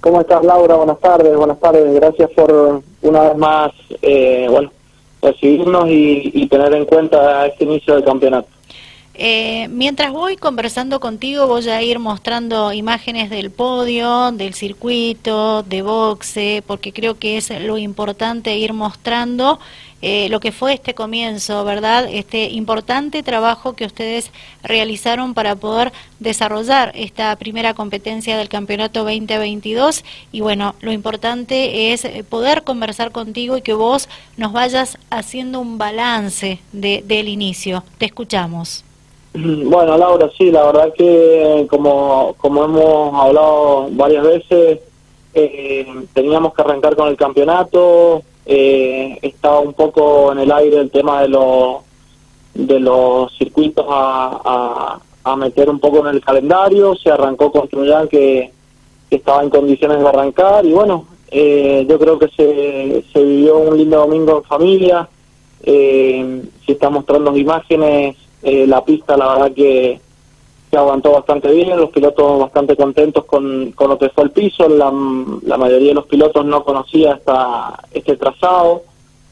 ¿Cómo estás, Laura? Buenas tardes, buenas tardes. Gracias por una vez más, eh, bueno, recibirnos y, tener en cuenta este inicio del campeonato. Eh, mientras voy conversando contigo, voy a ir mostrando imágenes del podio, del circuito, de boxe, porque creo que es lo importante ir mostrando eh, lo que fue este comienzo, ¿verdad? Este importante trabajo que ustedes realizaron para poder desarrollar esta primera competencia del campeonato 2022 y bueno, lo importante es eh, poder conversar contigo y que vos nos vayas haciendo un balance de, del inicio. Te escuchamos. Bueno, Laura, sí, la verdad que como, como hemos hablado varias veces, eh, teníamos que arrancar con el campeonato, eh, estaba un poco en el aire el tema de los de los circuitos a, a, meter un poco en el calendario, se arrancó con Trullán que, estaba en condiciones de arrancar y bueno, eh, yo creo que se, se vivió un lindo domingo en familia, eh, si está mostrando imágenes, eh, la pista la verdad que que aguantó bastante bien, los pilotos bastante contentos con, con lo que fue el piso, la, la mayoría de los pilotos no conocía esta, este trazado,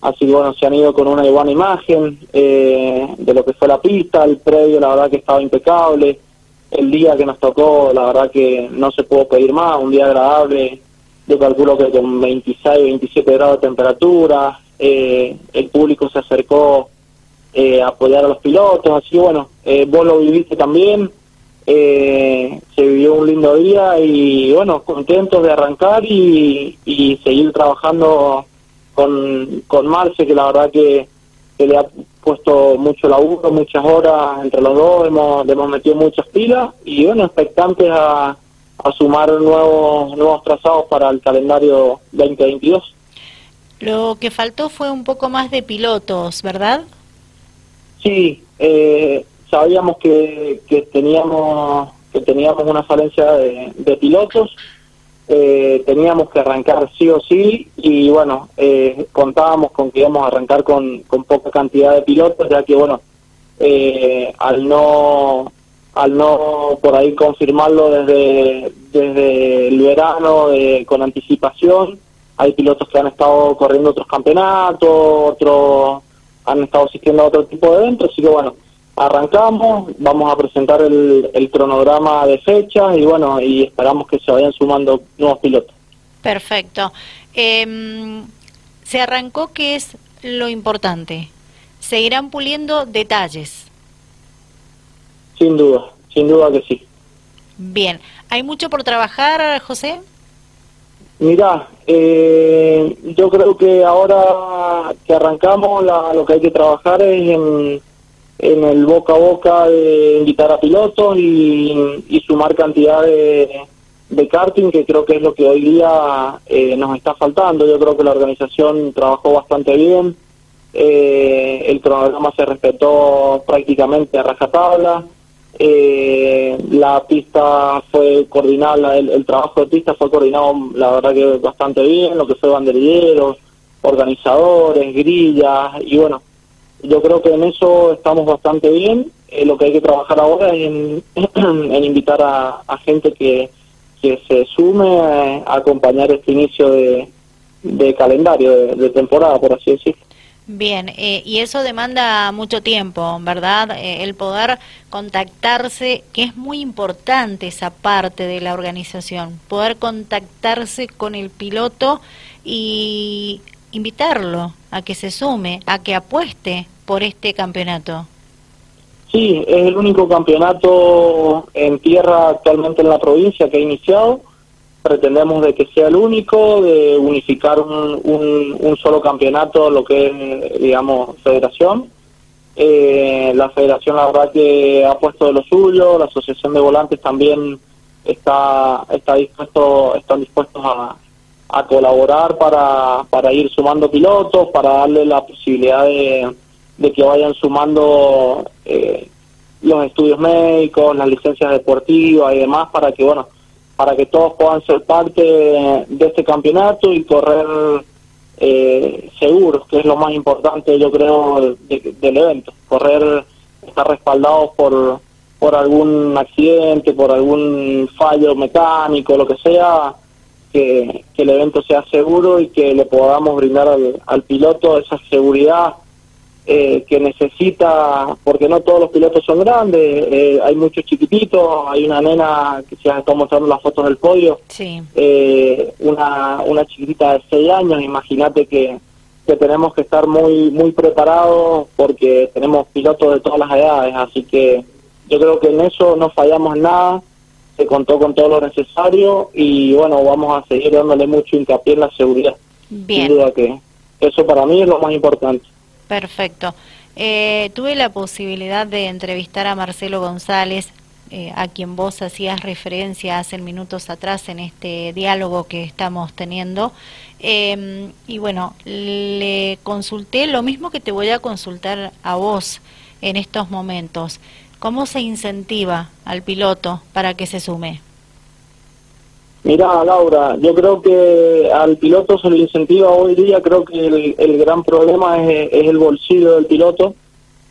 así que bueno, se han ido con una buena imagen eh, de lo que fue la pista, el previo la verdad que estaba impecable, el día que nos tocó la verdad que no se pudo pedir más, un día agradable, yo calculo que con 26, 27 grados de temperatura, eh, el público se acercó eh, apoyar a los pilotos, así bueno, eh, vos lo viviste también, eh, se vivió un lindo día y bueno, contentos de arrancar y, seguir trabajando con, con Marce, que la verdad que, le ha puesto mucho laburo, muchas horas entre los dos, hemos, hemos metido muchas pilas y bueno, expectantes a, a sumar nuevos, nuevos trazados para el calendario 2022. Lo que faltó fue un poco más de pilotos, ¿verdad? Sí, eh, sabíamos que, que teníamos que teníamos una falencia de, pilotos eh, teníamos que arrancar sí o sí y bueno eh, contábamos con que íbamos a arrancar con, con poca cantidad de pilotos ya que bueno eh, al no al no por ahí confirmarlo desde desde el verano con anticipación hay pilotos que han estado corriendo otros campeonatos otros han estado asistiendo a otro tipo de eventos así que bueno arrancamos, vamos a presentar el, el, cronograma de fechas y bueno, y esperamos que se vayan sumando nuevos pilotos. Perfecto. Em, se arrancó, ¿qué es lo importante? Seguirán puliendo detalles. Sin duda, sin duda que sí. Bien, ¿hay mucho por trabajar, José? Mira, eh, yo creo que ahora que arrancamos, lo que hay que trabajar es en en el boca a boca de invitar a pilotos y, sumar cantidad de, de, karting, que creo que es lo que hoy día eh, nos está faltando. Yo creo que la organización trabajó bastante bien, eh, el cronograma se respetó prácticamente a rajatabla, eh, la pista fue coordinada, el, el, trabajo de pista fue coordinado, la verdad que bastante bien, lo que fue banderilleros, organizadores, grillas, y bueno, yo creo que en eso estamos bastante bien. Eh, lo que hay que trabajar ahora es en, invitar a, gente que, que se sume a, acompañar este inicio de, de calendario, de, temporada, por así decirlo. Bien, eh, y eso demanda mucho tiempo, ¿verdad? Eh, el poder contactarse, que es muy importante esa parte de la organización, poder contactarse con el piloto y invitarlo a que se sume, a que apueste por este campeonato. Sí, es el único campeonato en tierra actualmente en la provincia que ha iniciado. Pretendemos de que sea el único, de unificar un, un, solo campeonato, lo que es, digamos, federación. Eh, la federación, la que ha puesto de lo suyo, la asociación de volantes también está, está dispuesto, están dispuestos a, a colaborar para, para ir sumando pilotos, para darle la posibilidad de, de que vayan sumando eh, los estudios médicos, las licencias deportivas y demás, para que, bueno, para que todos puedan ser parte de este campeonato y correr eh, seguros, que es lo más importante, yo creo, del evento. Correr, estar respaldados por, por algún accidente, por algún fallo mecánico, lo que sea, que, el evento sea seguro y que le podamos brindar al, piloto esa seguridad eh, que necesita, porque no todos los pilotos son grandes, eh, hay muchos chiquititos, hay una nena que se está mostrando las fotos del podio, eh, una, una chiquitita de 6 años, imagínate que, que tenemos que estar muy, muy preparados porque tenemos pilotos de todas las edades, así que yo creo que en eso no fallamos nada, se contó con todo lo necesario y bueno, vamos a seguir dándole mucho hincapié en la seguridad. Bien. Sin duda que eso para mí es lo más importante. Perfecto. Eh, tuve la posibilidad de entrevistar a Marcelo González, eh, a quien vos hacías referencia hace minutos atrás en este diálogo que estamos teniendo. Eh, y bueno, le consulté lo mismo que te voy a consultar a vos en estos momentos. ¿Cómo se incentiva al piloto para que se sume? Mira, Laura, yo creo que al piloto se le incentiva hoy día, creo que el, gran problema es, el bolsillo del piloto.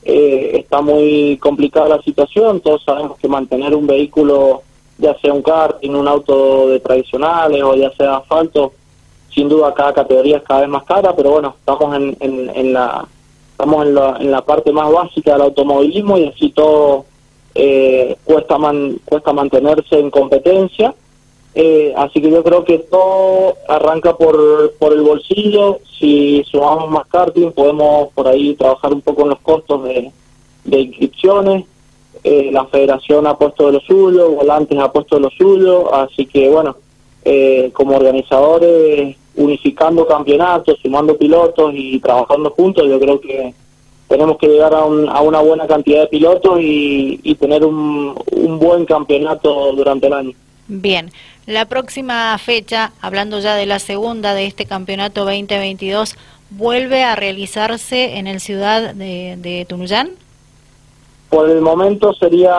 Eh, está muy complicada la situación, todos sabemos que mantener un vehículo, ya sea un karting, un auto de tradicionales o ya sea asfalto, sin duda cada categoría es cada vez más cara, pero bueno, estamos en, en la estamos en la, en la parte más básica del automovilismo y así todo eh, cuesta man, cuesta mantenerse en competencia. Eh, así que yo creo que todo arranca por, por el bolsillo. Si sumamos más karting podemos por ahí trabajar un poco en los costos de, de inscripciones. Eh, la federación ha puesto de lo suyo Volantes ha puesto de lo suyo. Así que bueno como organizadores unificando campeonatos, sumando pilotos y trabajando juntos, yo creo que tenemos que llegar a, a una buena cantidad de pilotos y, tener un, un, buen campeonato durante el año. Bien, la próxima fecha, hablando ya de la segunda de este campeonato 2022, ¿vuelve a realizarse en el ciudad de, de Tunuyán? Por el momento sería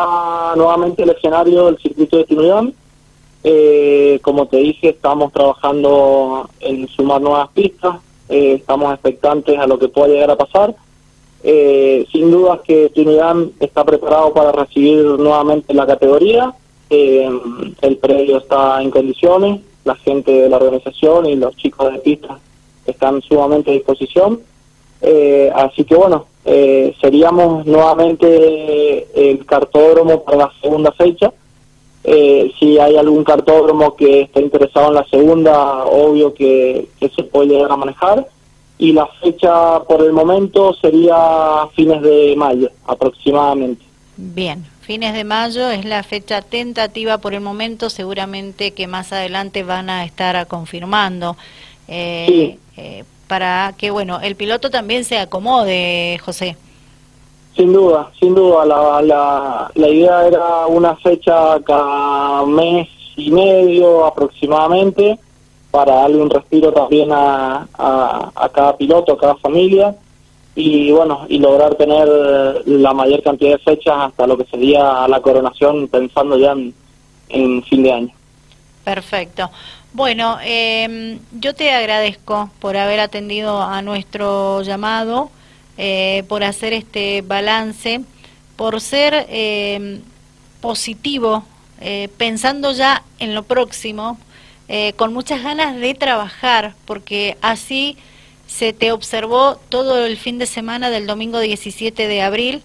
nuevamente el escenario del circuito de Tunuyán eh, como te dije, estamos trabajando en sumar nuevas pistas, eh, estamos expectantes a lo que pueda llegar a pasar. Eh, sin duda que Trinidad está preparado para recibir nuevamente la categoría. Eh, el predio está en condiciones, la gente de la organización y los chicos de pista están sumamente a disposición. así que bueno, seríamos nuevamente el cartódromo para la segunda fecha. Eh, si hay algún cartódromo que esté interesado en la segunda, obvio que, se puede llegar a manejar. Y la fecha por el momento sería fines de mayo aproximadamente. Bien, fines de mayo es la fecha tentativa por el momento, seguramente que más adelante van a estar confirmando. Eh, eh, para que, bueno, el piloto también se acomode, José. Sin duda, sin duda. La, la, la idea era una fecha cada mes y medio aproximadamente para darle un respiro también a, a, cada piloto, a cada familia y bueno, y lograr tener la mayor cantidad de fechas hasta lo que sería la coronación pensando ya en, fin de año. Perfecto. Bueno, eh, yo te agradezco por haber atendido a nuestro llamado. Eh, por hacer este balance, por ser eh, positivo, eh, pensando ya en lo próximo, con muchas ganas de trabajar, porque así se te observó todo el fin de semana del domingo 17 de abril,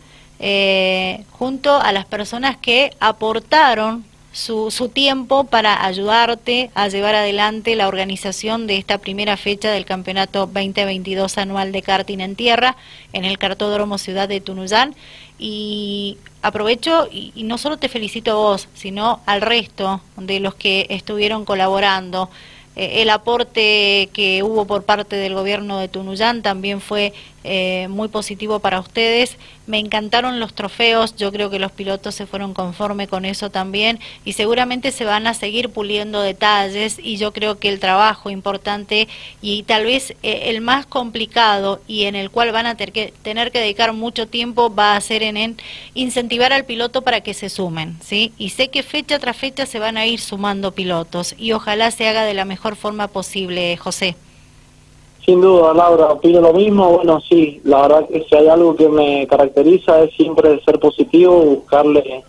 junto a las personas que aportaron su, su, tiempo para ayudarte a llevar adelante la organización de esta primera fecha del Campeonato 2022 anual de karting en tierra en el Cartódromo Ciudad de Tunuyán. Y aprovecho y, y no solo te felicito a vos, sino al resto de los que estuvieron colaborando. Eh, el aporte que hubo por parte del gobierno de Tunuyán también fue eh, muy positivo para ustedes. Me encantaron los trofeos, yo creo que los pilotos se fueron conforme con eso también y seguramente se van a seguir puliendo detalles y yo creo que el trabajo importante y tal vez eh, el más complicado y en el cual van a tener que, tener que dedicar mucho tiempo va a ser en, en, incentivar al piloto para que se sumen, ¿sí? Y sé que fecha tras fecha se van a ir sumando pilotos y ojalá se haga de la mejor forma posible, José. Sin duda, Laura, opino lo mismo. Bueno, sí, la verdad que si hay algo que me caracteriza es siempre ser positivo, buscarle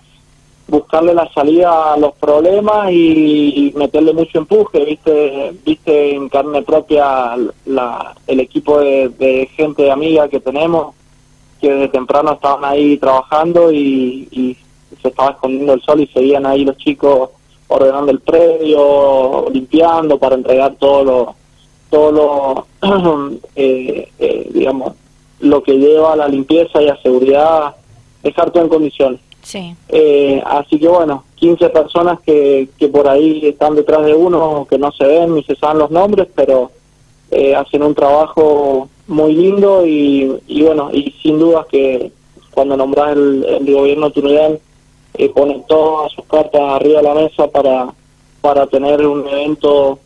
buscarle la salida a los problemas y, meterle mucho empuje, viste, viste en carne propia la, el equipo de, de gente amiga que tenemos, que desde temprano estaban ahí trabajando y, se estaba escondiendo el sol y seguían ahí los chicos ordenando el predio, limpiando para entregar todo lo, todo lo, eh, eh, digamos, lo que lleva a la limpieza y a seguridad, dejar todo en condiciones. Sí. Eh, así que bueno, 15 personas que, que por ahí están detrás de uno, que no se ven ni se saben los nombres, pero eh, hacen un trabajo muy lindo y, y bueno, y sin dudas que cuando nombras el, el gobierno tunelán eh, pone todas sus cartas arriba de la mesa para, para tener un evento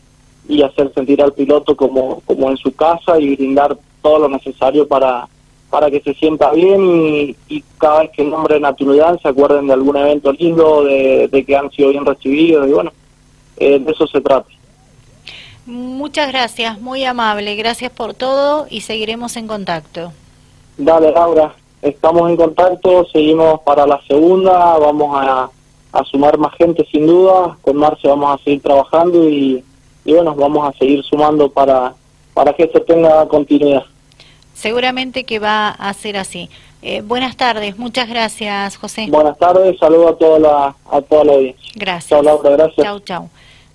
y hacer sentir al piloto como, como en su casa y brindar todo lo necesario para, para que se sienta bien y, cada vez que nombren a Tunuyán se acuerden de algún evento lindo, de, que han sido bien recibidos y bueno, eh, de eso se trata. Muchas gracias, muy amable, gracias por todo y seguiremos en contacto. Dale, Laura, estamos en contacto, seguimos para la segunda, vamos a, a sumar más gente sin duda, con Marce vamos a seguir trabajando y, y bueno, vamos a seguir sumando para, para que esto tenga continuidad. Seguramente que va a ser así. Eh, buenas tardes, muchas gracias, José. Buenas tardes, saludo a toda la, a toda la audiencia. Gracias. Chao, Laura, gracias. Chau, chau.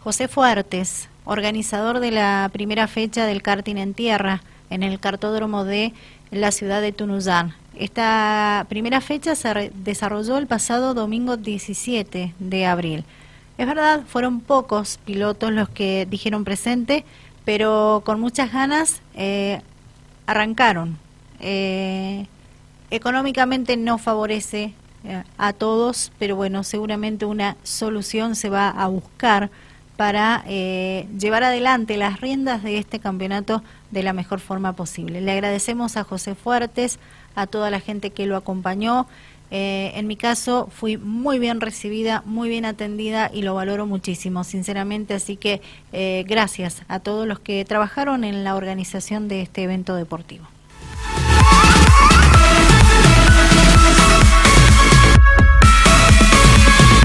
José Fuertes, organizador de la primera fecha del karting en tierra en el cartódromo de la ciudad de Tunuyán. Esta primera fecha se desarrolló el pasado domingo 17 de abril. Es verdad, fueron pocos pilotos los que dijeron presente, pero con muchas ganas eh, arrancaron. Eh, económicamente no favorece eh, a todos, pero bueno, seguramente una solución se va a buscar para eh, llevar adelante las riendas de este campeonato de la mejor forma posible. Le agradecemos a José Fuertes, a toda la gente que lo acompañó. en mi caso fui muy bien recibida, muy bien atendida y lo valoro muchísimo, sinceramente. Así que gracias a todos los que trabajaron en la organización de este evento deportivo.